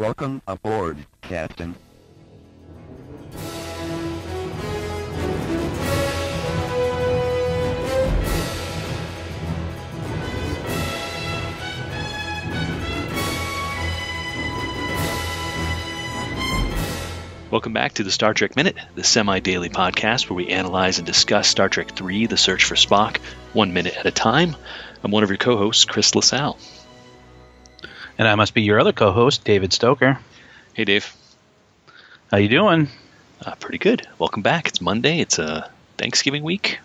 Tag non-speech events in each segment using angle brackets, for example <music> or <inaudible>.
Welcome aboard, Captain. Welcome back to the Star Trek Minute, the semi daily podcast where we analyze and discuss Star Trek III The Search for Spock, one minute at a time. I'm one of your co hosts, Chris LaSalle. And I must be your other co-host, David Stoker. Hey, Dave. How you doing? Uh, pretty good. Welcome back. It's Monday. It's uh, Thanksgiving week.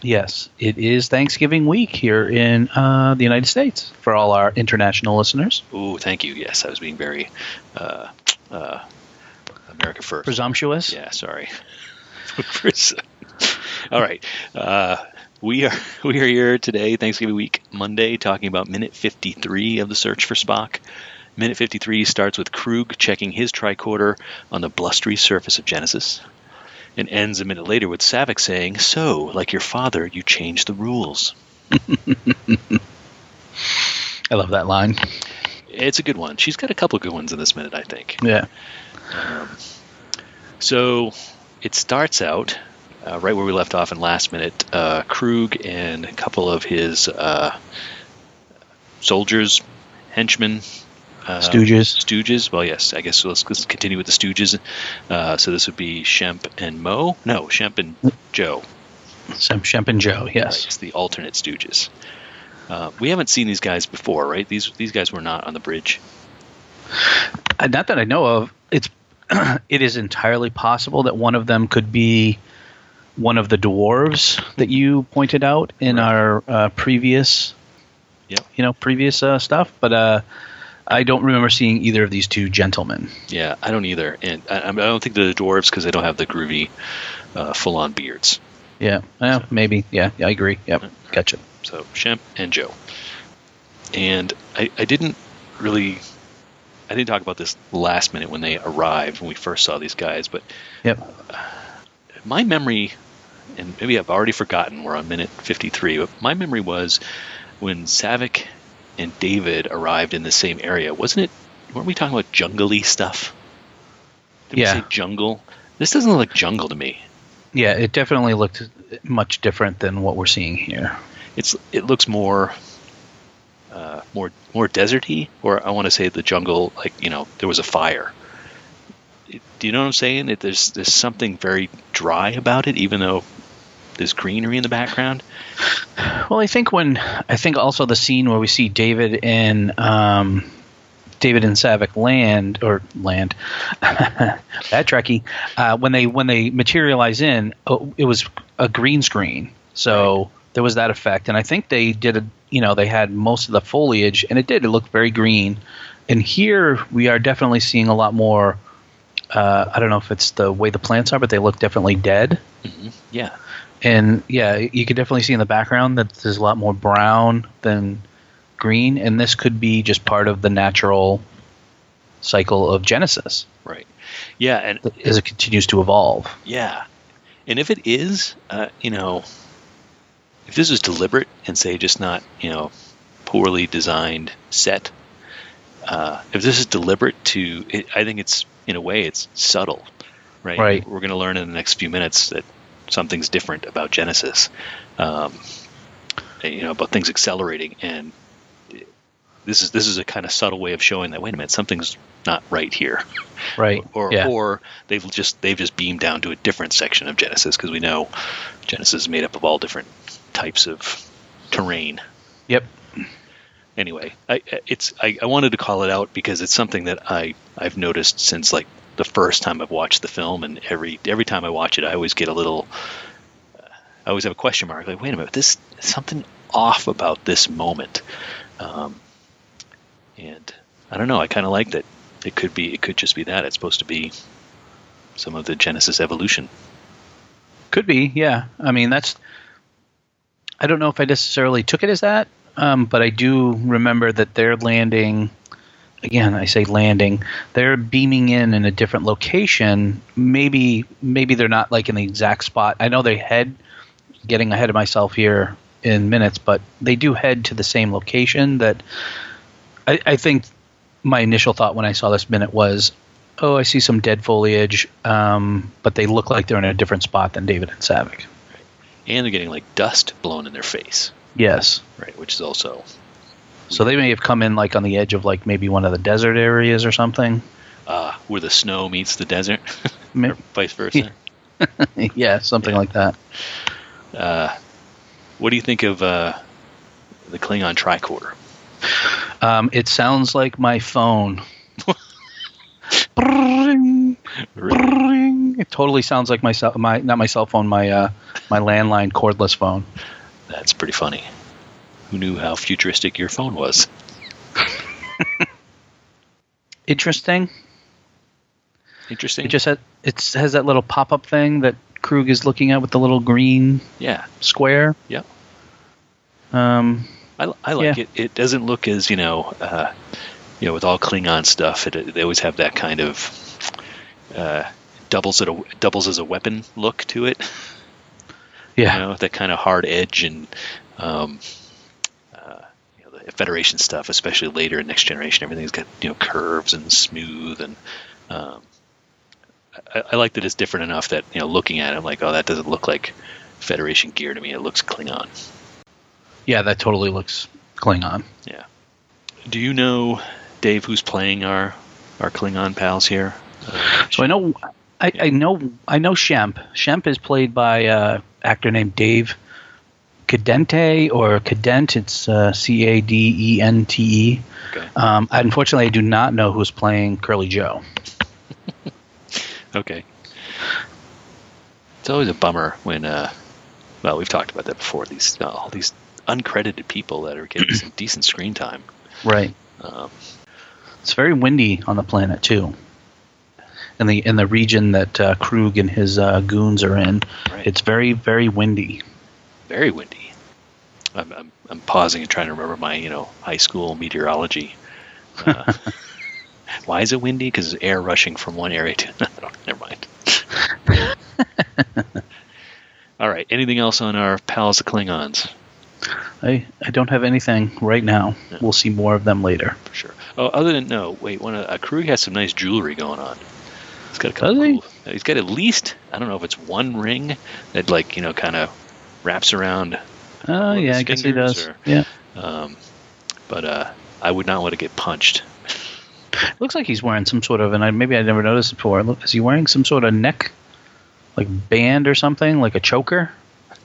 Yes, it is Thanksgiving week here in uh, the United States for all our international listeners. Ooh, thank you. Yes, I was being very uh, uh, America first. Presumptuous. Yeah, sorry. <laughs> all right. Uh, we are <laughs> we are here today, Thanksgiving week, Monday, talking about minute 53 of the search for Spock. Minute 53 starts with Kruge checking his tricorder on the blustery surface of Genesis, and ends a minute later with Saavik saying, "So, like your father, you changed the rules." <laughs> I love that line. It's a good one. She's got a couple of good ones in this minute, I think. Yeah. Um, so it starts out uh, right where we left off in last minute. Uh, Kruge and a couple of his uh, soldiers, henchmen, uh, Stooges. Stooges. Well, yes, I guess let's, let's continue with the Stooges. Uh, so this would be Shemp and Mo. No, Shemp and Joe. Some Shemp and Joe. Right, Yes. it's the alternate Stooges. Uh, we haven't seen these guys before, right? These these guys were not on the bridge. Not that I know of. It's <clears throat> it is entirely possible that one of them could be one of the dwarves that you pointed out in Right. our uh, previous, Yep. you know, previous uh, stuff. But uh, I don't remember seeing either of these two gentlemen. Yeah, I don't either, and I, I don't think they're the dwarves because they don't have the groovy, uh, full-on beards. Yeah, well, maybe. Yeah, yeah, I agree. Yep, gotcha. So Shemp and Joe. And I, I didn't really, I didn't talk about this last minute when they arrived when we first saw these guys, but Yep. my memory, and maybe I've already forgotten, we're on minute 53, but my memory was when Saavik and David arrived in the same area, wasn't it? Weren't we talking about jungly stuff? Did Yeah. we say jungle? This doesn't look like jungle to me. Yeah, it definitely looked much different than what we're seeing here. It's it looks more uh, more more deserty, or I want to say the jungle, like you know, there was a fire. It- Do you know what I'm saying? It, there's there's something very dry about it, even though there's greenery in the background. <sighs> Well, I think when I think also the scene where we see David in um, David and Saavik land or land <laughs> that Trekkie uh, when they when they materialize in, oh, it was a green screen, so there was that effect, and I think they did a you know they had most of the foliage, and it did it looked very green, and here we are definitely seeing a lot more. Uh, I don't know if it's the way the plants are, but they look definitely dead. Yeah, And yeah, you could definitely see in the background that there's a lot more brown than green, and this could be just part of the natural cycle of Genesis right. Yeah, and as it continues to evolve. Yeah, and if it is, uh, you know, if this is deliberate and say just not, you know, poorly designed set, uh, if this is deliberate to, it, I think it's in a way it's subtle, right? Right. We're going to learn in the next few minutes that something's different about Genesis, um, you know, about things accelerating, and this is this is a kind of subtle way of showing that wait a minute, something's not right here Right. <laughs> or yeah. or they've just they've just beamed down to a different section of Genesis because we know Genesis is made up of all different types of terrain. yep. Anyway, I it's I, I wanted to call it out because it's something that I I've noticed since like the first time I've watched the film, and every every time I watch it, I always get a little. I always have a question mark. Like, wait a minute, this something off about this moment, um, and I don't know. I kind of like that. It could be. It could just be that. It's supposed to be some of the Genesis evolution. Could be. Yeah. I mean, that's. I don't know if I necessarily took it as that, um, but I do remember that they're landing. Again, I say landing. They're beaming in in a different location. Maybe, maybe they're not like in the exact spot. I know they head. Getting ahead of myself here in minutes, but they do head to the same location. That I, I think my initial thought when I saw this minute was, oh, I see some dead foliage, um, but they look like they're in a different spot than David and Saavik. And they're getting like dust blown in their face, Yes. right? Which is also So they may have come in like on the edge of like maybe one of the desert areas or something. uh, where the snow meets the desert, <laughs> or vice versa. <laughs> yeah, something Yeah. like that. Uh, what do you think of uh, the Klingon tricorder? Um, it sounds like my phone. <laughs> It totally sounds like my cell, my not my cell phone, my uh, my landline cordless phone. That's pretty funny. Who knew how futuristic your phone was? <laughs> Interesting. Interesting. It just has, it has that little pop up thing that Kruge is looking at with the little green yeah, square. yeah. Um, I, I like Yeah. it. It doesn't look as you know, uh, you know, with all Klingon stuff. It, they always have that kind of uh, doubles it a, doubles as a weapon look to it. yeah, You know, that kind of hard edge and um, uh, you know, the Federation stuff, especially later in Next Generation, everything's got you know curves and smooth and. Um, I, I like that it's different enough that you know, looking at it, I'm like, oh, that doesn't look like Federation gear to me. It looks Klingon. yeah, that totally looks Klingon. Yeah. Do you know, Dave, who's playing our our Klingon pals here? Uh, So I know, I, I know, I know Shemp. Shemp is played by a actor named Dave Cadente or Cadent. It's uh, C A D E N T E. okay. Um, unfortunately, I do not know who's playing Curly Joe. <laughs> Okay. It's always a bummer when, uh, well, we've talked about that before. These uh, all these uncredited people that are getting some <clears throat> decent screen time. Right. Um, It's very windy on the planet too. In the in the region that uh, Kruge and his uh, goons are in, right. it's very very windy. Very windy. I'm, I'm, I'm pausing and trying to remember my, you know, high school meteorology. Uh, <laughs> why is it windy? Because air rushing from one area to <laughs> another. <laughs> Never mind. All right. Anything else on our pals the Klingons? I I don't have anything right now. Yeah. We'll see more of them later. For sure. Oh, other than no, wait. One of, uh, has some nice jewelry going on. He's got a couple. Cool- He's got at least I don't know if it's one ring that like you know kind of wraps around. Oh yeah, I guess he does. or- Yeah, Um, but uh, I would not want to get punched. <laughs> looks like he's wearing some sort of, and I maybe I never noticed it before. Is he wearing some sort of neck, like band or something, like a choker?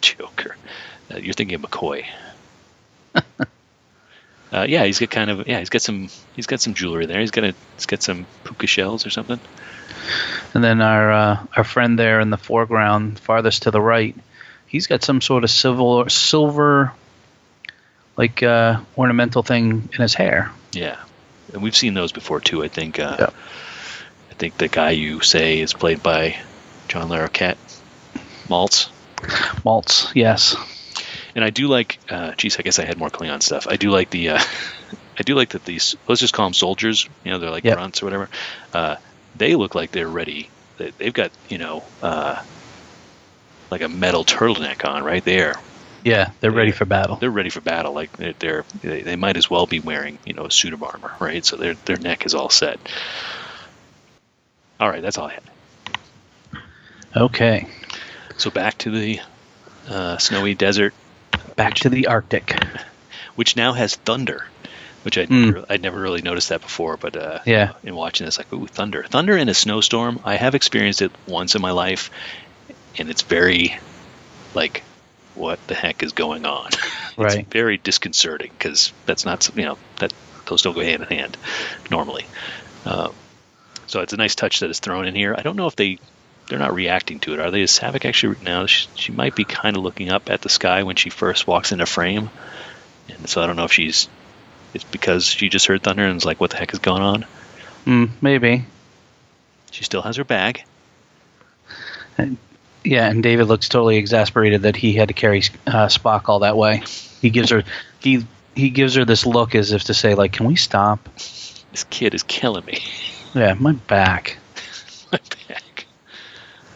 Joker. Uh, you're thinking of McCoy. <laughs> uh, yeah, he's got kind of yeah, he's got some he's got some jewelry there. He's got a he's got some puka shells or something. And then our uh, our friend there in the foreground, farthest to the right, he's got some sort of silver silver, like uh, ornamental thing in his hair. Yeah, and we've seen those before too. I think. Uh, Yeah. I think the guy you say is played by John Larroquette, Maltz. Maltz, yes. And I do like. Uh, geez, I guess I had more Klingon stuff. I do like the. Uh, <laughs> I do like that these. Let's just call them soldiers. You know, they're like Yep. grunts or whatever. Uh, they look like they're ready. They, they've got you know, uh, like a metal turtleneck on right there. Yeah, they're ready for battle. They're ready for battle. Like they're, they're they, they might as well be wearing you know a suit of armor, right? So their their neck is all set. All right, that's all I had. Okay, So back to the uh, snowy desert, back to the Arctic. which now has thunder, which I'd, Hmm. never, I'd never really noticed that before. But uh, Yeah. in watching this, like, ooh, thunder. Thunder in a snowstorm, I have experienced it once in my life, and it's very, like, what the heck is going on? <laughs> it's Right. very disconcerting because that's not, you know, that those don't go hand in hand normally. Uh, so it's a nice touch that is thrown in here. I don't know if they they're not reacting to it, are they? Is Saavik actually now? She, she might be kind of looking up at the sky when she first walks into frame, and so I don't know if she's it's because she just heard thunder and is like, "What the heck is going on?" Mm, maybe. She still has her bag. Yeah, and David looks totally exasperated that he had to carry uh, Spock all that way. He gives her he he gives her this look as if to say like, "Can we stop?" This kid is killing me. Yeah, my back. <laughs> my back.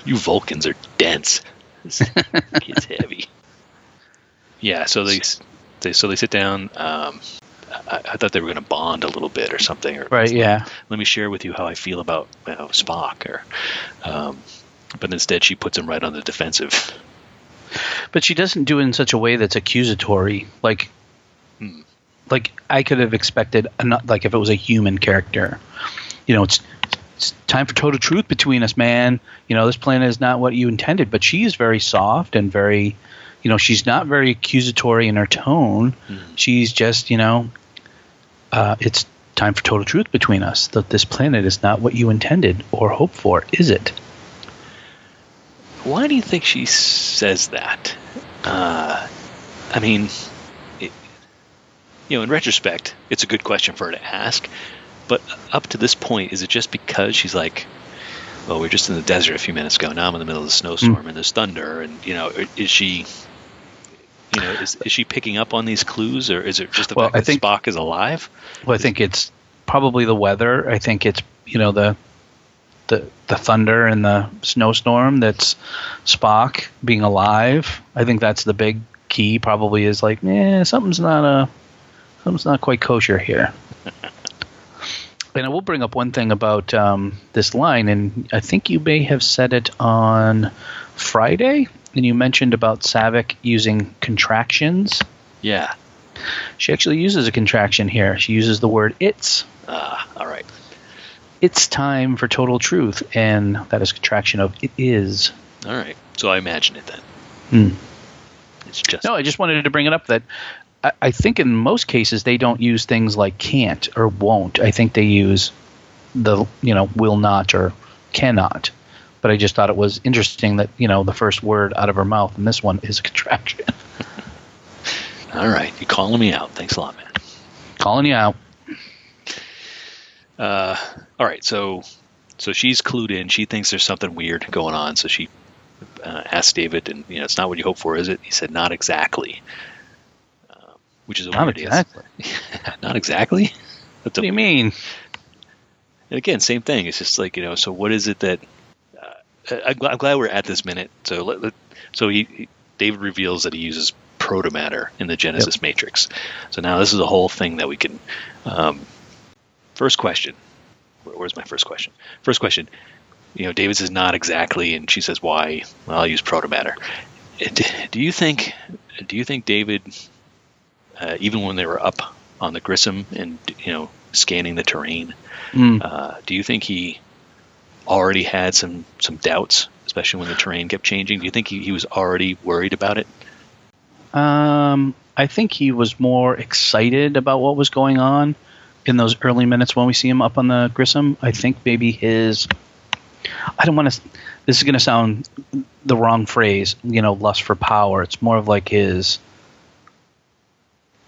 You Vulcans are dense. This kid's heavy. Yeah, so they, they so they sit down. Um, I, I thought they were going to bond a little bit or something. Or Right, yeah. Let me share with you how I feel about you know, Spock. Or, um, but instead, she puts him right on the defensive. But she doesn't do it in such a way that's accusatory. Like, Hmm. like I could have expected, like if it was a human character, you know, it's it's time for total truth between us, man. You know, this planet is not what you intended. But she is very soft and very, you know, she's not very accusatory in her tone. She's just, you know, uh, it's time for total truth between us. That this planet is not what you intended or hoped for, is it? Why do you think she says that? Uh, I mean, it, you know, in retrospect, it's a good question for her to ask. But up to this point, is it just because she's like, "Well, we are just in the desert a few minutes ago. Now I'm in the middle of the snowstorm and there's thunder." And you know, is she, you know, is, is she picking up on these clues, or is it just the Well, fact I that think- Spock is alive? Well, I think it's probably the weather. I think it's you know the the the thunder and the snowstorm. That's Spock being alive. I think that's the big key. Probably is like, yeah, something's not a something's not quite kosher here. <laughs> and I will bring up one thing about um, this line, and I think you may have said it on Friday, and you mentioned about Saavik using contractions. Yeah. She actually uses a contraction here. She uses the word "it's." Ah, all right. It's time for total truth, and that is contraction of it is. All right. So I imagine it then. Hmm. It's just No, I just wanted to bring it up that I, I think in most cases they don't use things like can't or won't. I think they use the you know will not or cannot. But I just thought it was interesting that you know the first word out of her mouth and this one is a contraction. <laughs> all right. you're calling me out? Thanks a lot, man. Calling you out. Uh, all right, so so she's clued in. She thinks there's something weird going on. So she uh, asks David, and you know, it's not what you hope for, is it? He said, not exactly. Uh, which is a Not weird exactly. <laughs> not exactly. That's What do you mean? And again, same thing. It's just like you know. So what is it that? Uh, I, I'm glad we're at this minute. So let, let- so he, he- David reveals that he uses protomatter in the Genesis matrix. So now this is a whole thing that we can. Um, first question. Where, where's my first question? First question. You know, David says not exactly, and she says why. Well, I'll use protomatter. Do you think? Do you think David, uh, even when they were up on the Grissom and you know scanning the terrain, Mm. uh, do you think he already had some some doubts, especially when the terrain kept changing? Do you think he, he was already worried about it? Um, I think he was more excited about what was going on in those early minutes when we see him up on the Grissom. I think maybe his. I don't want to. This is going to sound the wrong phrase, you know, lust for power. It's more of like his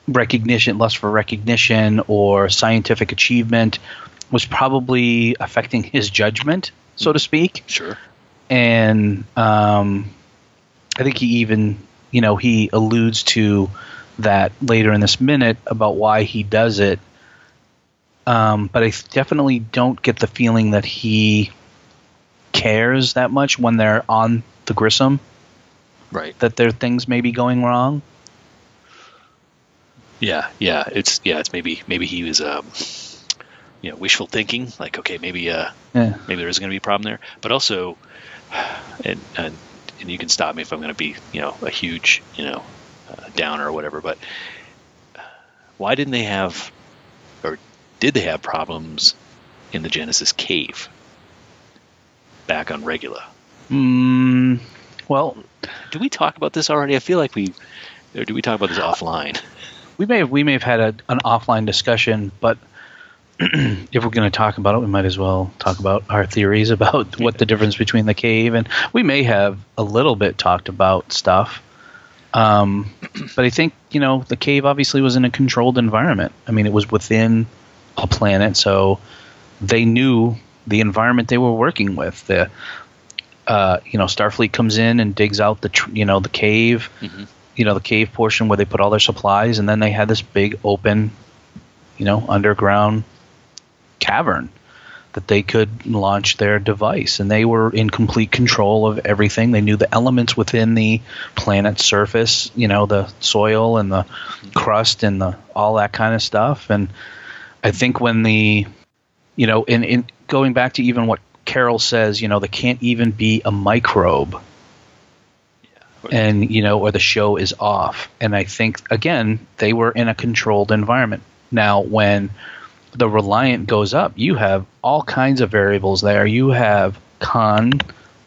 recognition, lust for recognition or scientific achievement was probably affecting his judgment, so to speak Sure. and um, I think he even, you know, he alludes to that later in this minute about why he does it. Um, but I definitely don't get the feeling that he cares that much when they're on the Grissom Right. that their things may be going wrong. Yeah. Yeah. It's yeah. It's maybe maybe he was um, you know wishful thinking. Like okay, maybe uh Yeah. maybe there isn't going to be a problem there. But also, and and, and you can stop me if I'm going to be you know a huge you know uh, downer or whatever. But why didn't they have, did they have problems in the Genesis cave back on Regula? Mm, well, do we talk about this already? I feel like we, or did we talk about this offline? we may have we may have had a, an offline discussion, but <clears throat> if we're going to talk about it, we might as well talk about our theories about what the difference between the cave and we may have a little bit talked about stuff. Um, but I think you know the cave obviously was in a controlled environment. I mean, it was within a planet, so they knew the environment they were working with. The uh, you know Starfleet comes in and digs out the tr- you know the cave Mhm. you know the cave portion where they put all their supplies and then they had this big open you know underground cavern that they could launch their device. And they were in complete control of everything. They knew the elements within the planet's surface, you know, the soil and the crust and the all that kind of stuff. And I think when the, you know, in, in going back to even what Carol says, you know, there can't even be a microbe. And you know or the show is off. And i think again they were in a controlled environment. Now when the reliant goes up you have all kinds of variables there. You have khan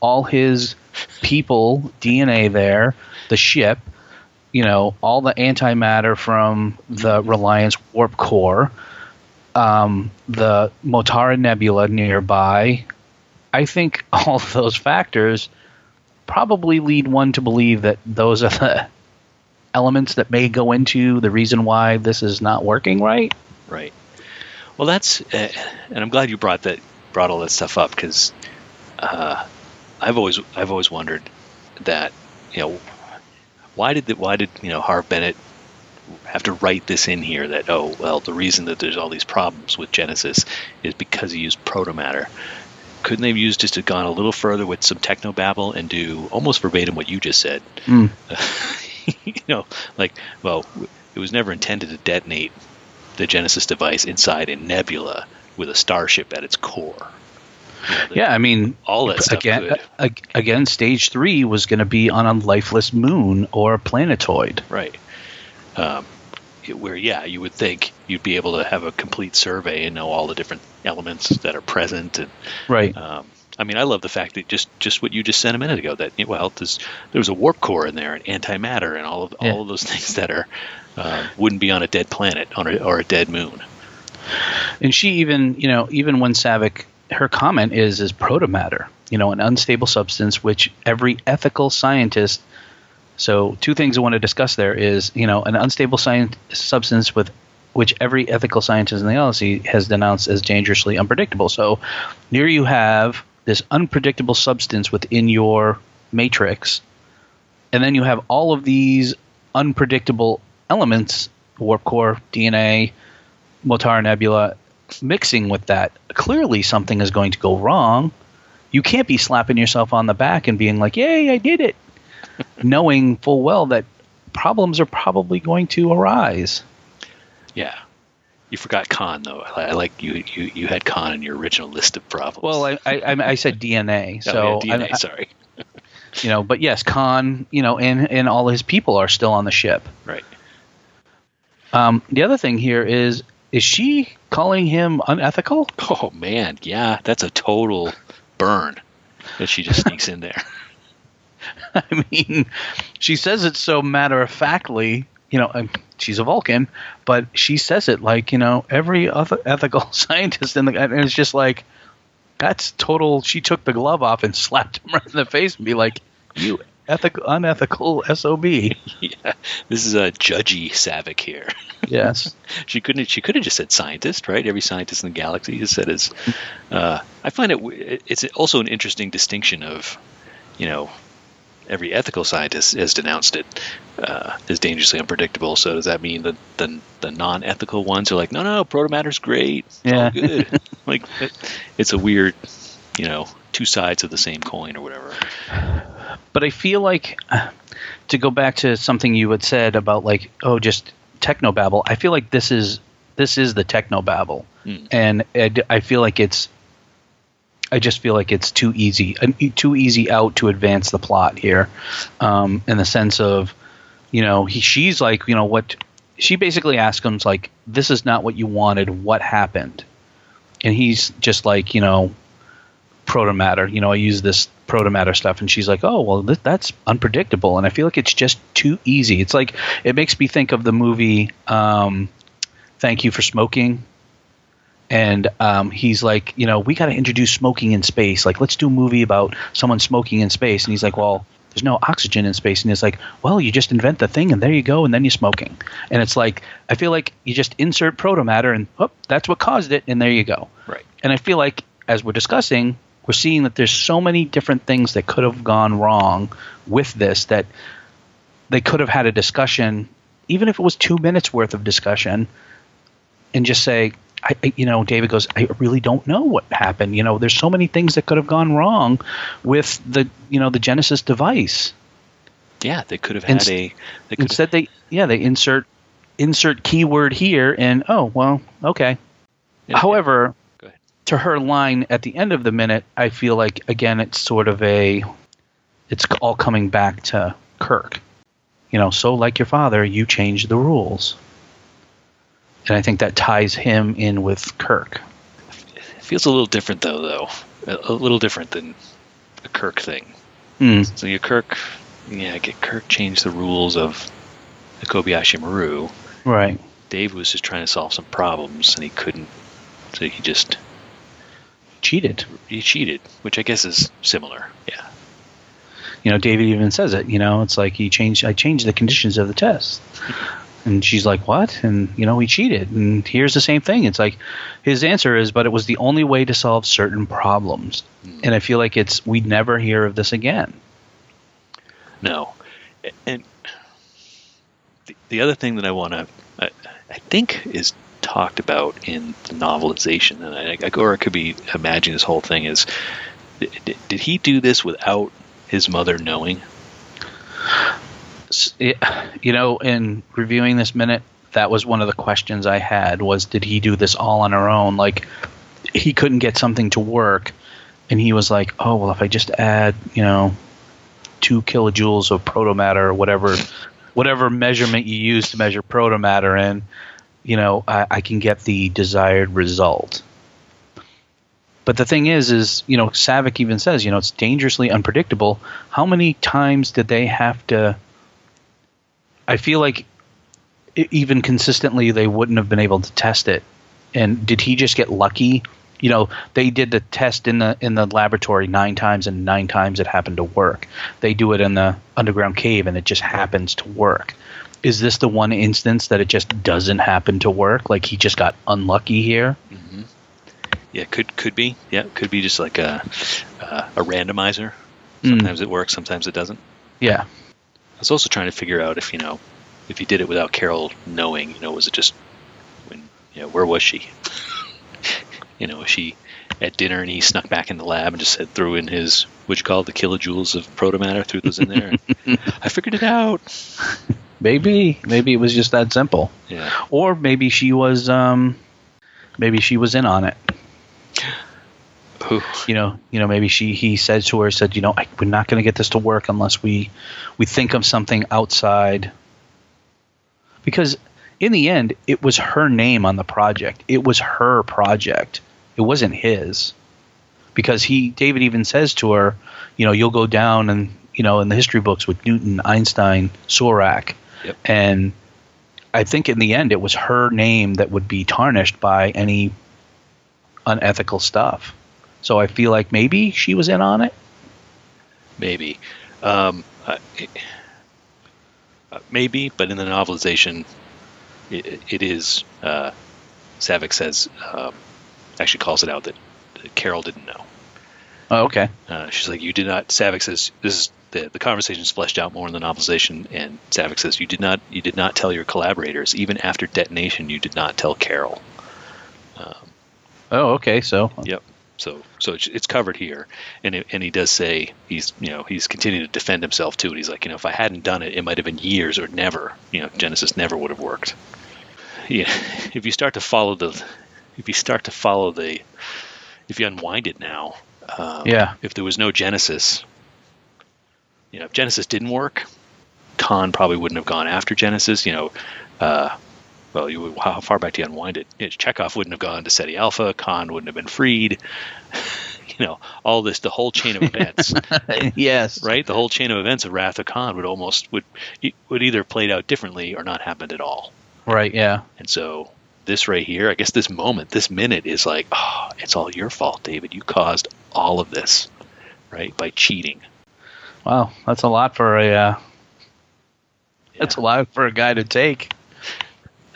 all his people dna there the ship you know all the antimatter from the Reliant's warp core um, the Mutara nebula nearby i think <laughs> all of those factors probably lead one to believe that those are the elements that may go into the reason why this is not working right. Right. Well, that's uh, and I'm glad you brought that brought all that stuff up because uh, I've always I've always wondered that you know why did the, why did you know Harve Bennett have to write this in here that oh well the reason that there's all these problems with Genesis is because he used protomatter couldn't they have used just to gone a little further with some techno babble and do almost verbatim what you just said? Mm. <laughs> you know, like, well, it was never intended to detonate the Genesis device inside a nebula with a starship at its core. You know, yeah, I mean, all that again. Again, stage three was going to be on a lifeless moon or a planetoid. Right. Um, where yeah, you would think you'd be able to have a complete survey and know all the different elements that are present. And right. Um, I mean, I love the fact that just just what you just said a minute ago that well, there's there was a warp core in there and antimatter and all of yeah. all of those <laughs> things that are uh, wouldn't be on a dead planet on a, or a dead moon. And she even you know even when Saavik her comment is is protomatter you know an unstable substance which every ethical scientist so, two things I want to discuss there is, you know, an unstable science, substance with which every ethical scientist in the galaxy has denounced as dangerously unpredictable. So, here you have this unpredictable substance within your matrix, and then you have all of these unpredictable elements warp core, DNA, Mutara Nebula mixing with that. Clearly, something is going to go wrong. You can't be slapping yourself on the back and being like, Yay, I did it <laughs> knowing full well that problems are probably going to arise. Yeah. You forgot Khan though. I like you. You you had Khan in your original list of problems. Well, I I, I said DNA. <laughs> So oh, yeah, DNA. I, sorry. <laughs> you know, but yes, Khan. You know, and and all his people are still on the ship. Right. Um, the other thing here is is she calling him unethical? Oh man, yeah, that's a total burn that she just sneaks in there. <laughs> I mean, she says it so matter of factly. You know, she's a Vulcan, but she says it like you know every other <laughs> ethical <laughs> scientist in the and it's just like that's total. She took the glove off and slapped him right in the face and be like, "You ethical, unethical sob." Yeah, this is a judgy Saavik here. Yes, she couldn't. She could have just said scientist, right? Every scientist in the galaxy has said is. Uh, I find it. It's also an interesting distinction of, you know, every ethical scientist has denounced it uh, as dangerously unpredictable. So does that mean that the the non-ethical ones are like, no, no, protomatter's great, it's yeah, all good. <laughs> like it's a weird, you know, two sides of the same coin or whatever. But I feel like to go back to something you had said about like, oh, just technobabble. I feel like this is this is the technobabble, mm. and I feel like it's I just feel like it's too easy, too easy out to advance the plot here, um, in the sense of, you know, he, she's like, you know, what she basically asks him like, this is not what you wanted. What happened? And he's just like, you know, protomatter. You know, I use this protomatter stuff, and she's like, oh, well, th- that's unpredictable. And I feel like it's just too easy. It's like it makes me think of the movie. Um, Thank you for smoking and um, he's like, you know, we got to introduce smoking in space. Like, let's do a movie about someone smoking in space. And he's like, well, there's no oxygen in space. And he's like, well, you just invent the thing, and there you go, and then you're smoking. And it's like, I feel like you just insert protomatter, and oh, that's what caused it, and there you go. Right. And I feel like as we're discussing, we're seeing that there's so many different things that could have gone wrong with this that they could have had a discussion, even if it was two minutes worth of discussion, and just say, I, you know, David goes, I really don't know what happened. You know, there's so many things that could have gone wrong with the, you know, the Genesis device. Yeah, they could have had Inst- a. They could Instead, they, yeah, they insert, insert keyword here, and oh well, okay. have, However, ahead. to her line at the end of the minute, I feel like again it's sort of a, it's all coming back to Kirk. You know, so like your father, you changed the rules. And I think that ties him in with Kirk. it feels a little different though, though. A, a little different than the Kirk thing. Hmm. So you Kirk, yeah, get Kirk changed the rules of the Kobayashi Maru. Right. Dave was just trying to solve some problems and he couldn't, so he just Cheated. he cheated, which I guess is similar. Yeah. You know, David even says it. You know, it's like he changed. I changed the conditions of the test, <laughs> and she's like, "What?" And you know, he cheated. And here's the same thing. It's like his answer is, "But it was the only way to solve certain problems." Hmm. And I feel like it's we'd never hear of this again. No, and the, the other thing that I want to, I, I think, is talked about in the novelization, and I, I or I could be imagining this whole thing is, did, did he do this without his mother knowing? You know, in reviewing this minute, that was one of the questions I had was did he do this all on her own? Like he couldn't get something to work and he was like, "Oh, well if I just add, you know, 2 kilojoules of protomatter or whatever whatever measurement you use to measure protomatter in, you know, I, I can get the desired result." But the thing is, is you know, Saavik even says, you know, it's dangerously unpredictable. How many times did they have to? I feel like even consistently they wouldn't have been able to test it. And did he just get lucky? You know, they did the test in the in the laboratory nine times, and nine times it happened to work. They do it in the underground cave, and it just happens to work. Is this the one instance that it just doesn't happen to work? Like he just got unlucky here? Yeah, could could be. Yeah, could be just like a uh, a randomizer. Mm. Sometimes it works, sometimes it doesn't. Yeah. I was also trying to figure out if you know if he did it without Carol knowing. You know, was it just when you know where was she? <laughs> you know, was she at dinner and he snuck back in the lab and just said threw in his what you call it, the kilojoules of protomatter, threw those in there. <laughs> I figured it out. Maybe maybe it was just that simple. Yeah, Or maybe she was um maybe she was in on it. Ooh. You know, you know maybe she he said to her said, you know, I, we're not going to get this to work unless we we think of something outside because in the end it was her name on the project. It was her project. It wasn't his. Because he David even says to her, you know, you'll go down and you know in the history books with Newton, Einstein, Surak. Yep. And I think in the end it was her name that would be tarnished by any unethical stuff. So I feel like maybe she was in on it. maybe. Um, I- uh, maybe, but in the novelization, it, it is. Uh, Saavik says, um, actually calls it out that, that Carol didn't know. Oh, okay. Uh, she's like, "You did not." Saavik says, "This is the the conversation is fleshed out more in the novelization." And Saavik says, "You did not. You did not tell your collaborators even after detonation. You did not tell Carol." Um, Oh, okay. So Yep. So so it's, it's covered here, and it, and he does say he's you know he's continuing to defend himself too. And he's like, you know, if I hadn't done it, it might have been years or never. You know, Genesis never would have worked. Yeah. <laughs> If you start to follow the, if you start to follow the, if you unwind it now, um, Yeah. If there was no Genesis, you know, if Genesis didn't work, Khan probably wouldn't have gone after Genesis. You know, uh, well, you, how far back do you unwind it? Chekov wouldn't have gone to Ceti Alpha. Khan wouldn't have been freed. <laughs> you know, all this, the whole chain of events, <laughs> yes, right? The whole chain of events of Wrath of Khan would almost would would either played out differently or not happened at all. right. Yeah. And so this right here, I guess this moment, this minute is like, oh, it's all your fault, David. You caused all of this, right? By cheating. Wow, that's a lot for a uh, that's a lot for a guy to take.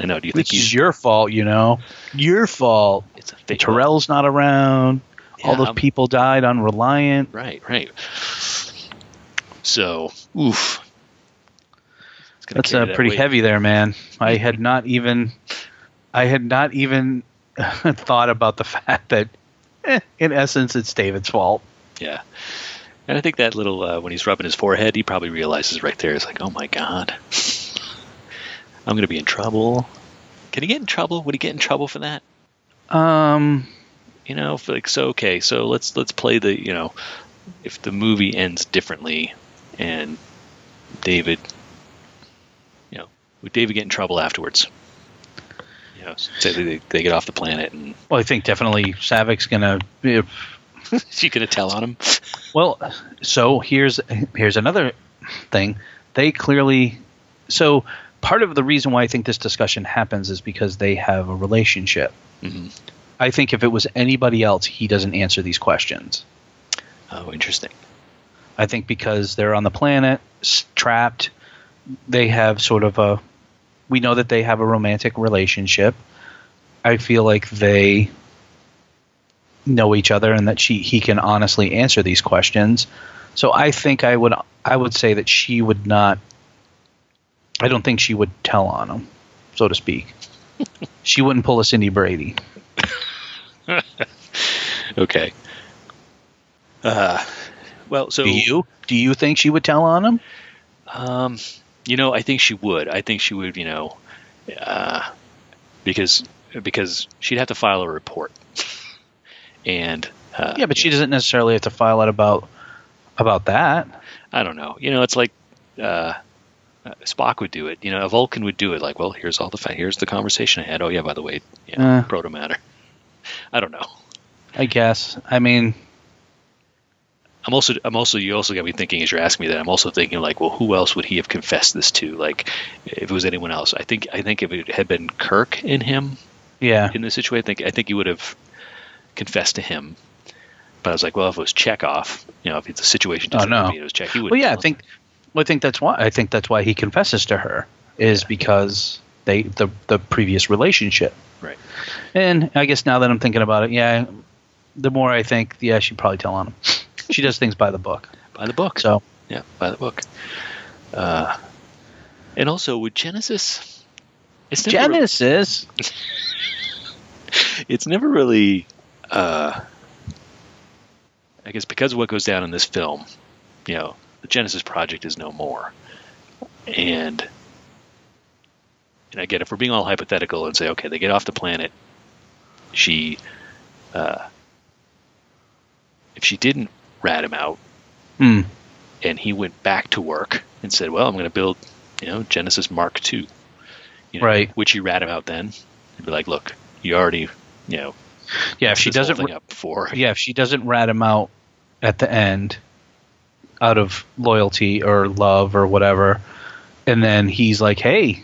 I know. Do you think is he's your fault, you know. Your fault. it's a fake Terrell's not around. All those I'm- people died on Reliant. Right, right. So, oof. That's uh, that pretty weight. heavy there, man. I had not even, I had not even <laughs> thought about the <laughs> fact that, eh, in essence, it's David's fault. Yeah. And I think that little uh, when he's rubbing his forehead, he probably realizes right there, it's like, oh my god, I'm gonna be in trouble. Can he get in trouble? Would he get in trouble for that? Um, You know, like so. Okay, so let's let's play the you know, if the movie ends differently, and David, you know, would David get in trouble afterwards? You know, say they, they get off the planet, and well, I think definitely Saavik's gonna. Be, <laughs> she gonna tell on him. well, so here's here's another thing. They clearly so part of the reason why I think this discussion happens is because they have a relationship. hmm I think if it was anybody else, he doesn't answer these questions. Oh, interesting. I think because they're on the planet, trapped, they have sort of a. We know that they have a romantic relationship. I feel like they know each other and that she he can honestly answer these questions. So I think I would I would say that she would not. I don't think she would tell on him, so to speak. <laughs> she wouldn't pull a Cindy Brady. <laughs> Okay. Uh, well, so Do you? Do you think she would tell on him? Um, you know, I think she would. I think she would. You know, uh, because because she'd have to file a report, and uh, Yeah, but she know, doesn't necessarily have to file it about about that. I don't know. You know, it's like uh, uh, Spock would do it. You know, a Vulcan would do it. Like, well, here's all the fa- here's the conversation I had. Oh yeah, by the way, yeah, Uh. proto matter. <laughs> I don't know. I guess. I mean, I'm also I'm also you also got me thinking as you're asking me that I'm also thinking like well who else would he have confessed this to like if it was anyone else I think I think if it had been Kirk in him yeah. in this situation I think I think he would have confessed to him but I was like well if it was Chekov you know if it's a situation Oh, no. it was Check he would Well, yeah, I think. Well, I think that's why. I think that's why he confesses to her is because they the the previous relationship. right And I guess now that I'm thinking about it, yeah, the more I think, yeah, she'd probably tell on him. she does things by the book. by the book So yeah by the book uh, and also with Genesis it's never, Genesis. <laughs> it's never really uh, I guess because of what goes down in this film, you know, the Genesis project is no more. And and again, if we're being all hypothetical and say, okay, they get off the planet, she uh, if she didn't rat him out Hmm. and he went back to work and said, Well, I'm gonna build, you know, Genesis Mark II. You know, Right. Which he rat him out then. He'd be like, Look, you already you know, Yeah, if she doesn't. Yeah, if she doesn't rat him out at the end out of loyalty or love or whatever, and then he's like, "Hey,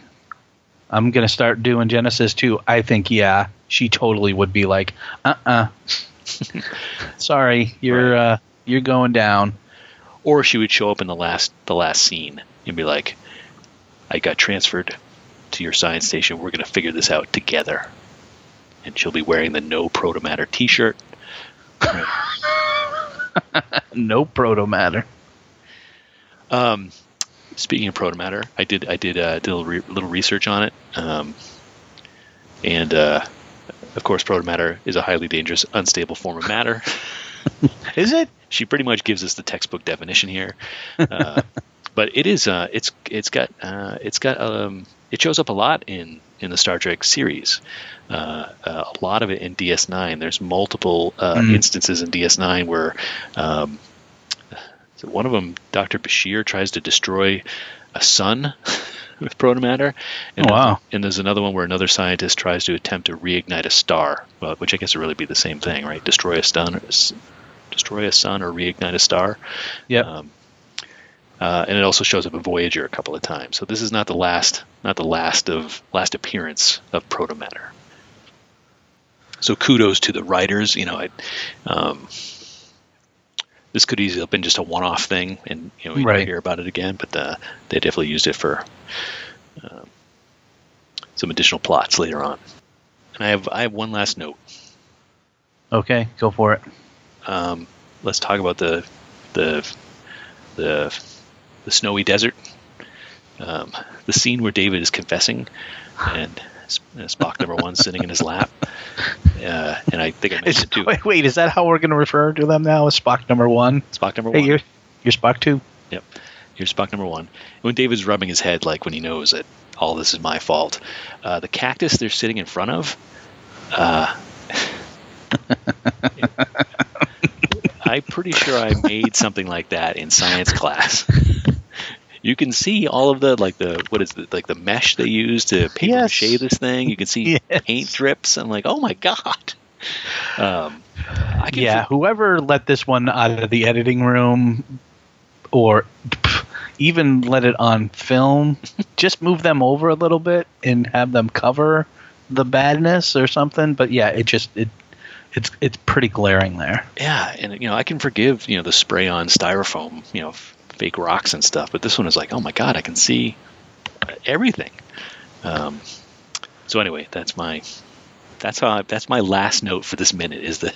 I'm gonna start doing Genesis too," I think yeah, she totally would be like, "Uh, uh <laughs> sorry, you're uh, you're going down." Or she would show up in the last the last scene and be like, I got transferred to your science station. We're gonna figure this out together. And she'll be wearing the no proto matter t shirt. <laughs> No proto matter. Um, speaking of proto matter, I did I did uh, did a little, re- little research on it, um, and uh, of course, proto matter is a highly dangerous, unstable form of matter. <laughs> Is it? she pretty much gives us the textbook definition here, uh, <laughs> but it is uh, it's it's got uh, it's got um, it shows up a lot in in the Star Trek series. Uh, uh, a lot of it in DS9. There's multiple uh, Mm. instances in DS9 where um, so one of them, Dr. Bashir, tries to destroy a sun <laughs> with protomatter. And Oh, wow. And there's another one where another scientist tries to attempt to reignite a star, which I guess would really be the same thing, right? Destroy a sun, or destroy a sun, or reignite a star. Yep. Um, uh, and it also shows up in Voyager a couple of times. So this is not the last, not the last of last appearance of protomatter. So kudos to the writers. You know, I, um, this could easily have been just a one-off thing, and you know we Right. hear about it again. But uh, they definitely used it for um, some additional plots later on. And I have I have one last note. Okay, go for it. Um, let's talk about the the the the snowy desert. Um, the scene where David is confessing, <laughs> and uh, Spock number one sitting in his lap. Uh, and I think I Is, mentioned too. wait, wait, is that how we're going to refer to them now? As Spock number one? Spock number Hey, one. you're, you're Spock two? Yep. You're Spock number one. When David's rubbing his head, like when he knows that all this is my fault, uh, the cactus they're sitting in front of, uh, <laughs> I'm pretty sure I made something like that in science class. You can see all of the like the what is it like the mesh they use to paper Yes. mache this thing. You can see <laughs> Yes. paint drips. I'm like, oh my god. Um, I can Yeah, whoever let this one out of the editing room or pff, even let it on film, <laughs> just move them over a little bit and have them cover the badness or something. But yeah, it just it it's it's pretty glaring there. Yeah, and you know I can forgive you know the spray on styrofoam, you know, f- fake rocks and stuff, but this one is like, oh my god, I can see everything. Um, so anyway, that's my that's how I, that's my last note for this minute is the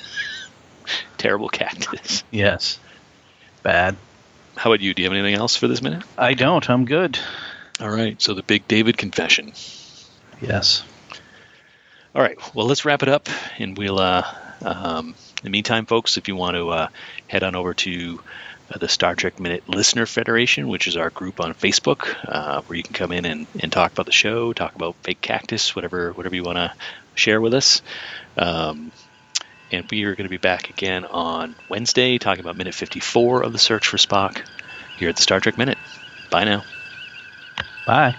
<laughs> terrible cactus. Yes. Bad. How about you? Do you have anything else for this minute? I don't. I'm good. All right, so the big David confession. Yes. All right, well, let's wrap it up, and we'll. Uh, um, in the meantime, folks, if you want to uh, head on over to the Star Trek Minute Listener Federation, which is our group on Facebook, uh, where you can come in and, and talk about the show, talk about fake cactus, whatever whatever you want to share with us. Um, and we are going to be back again on Wednesday, talking about minute 54 of the Search for Spock here at the Star Trek Minute. Bye now. Bye.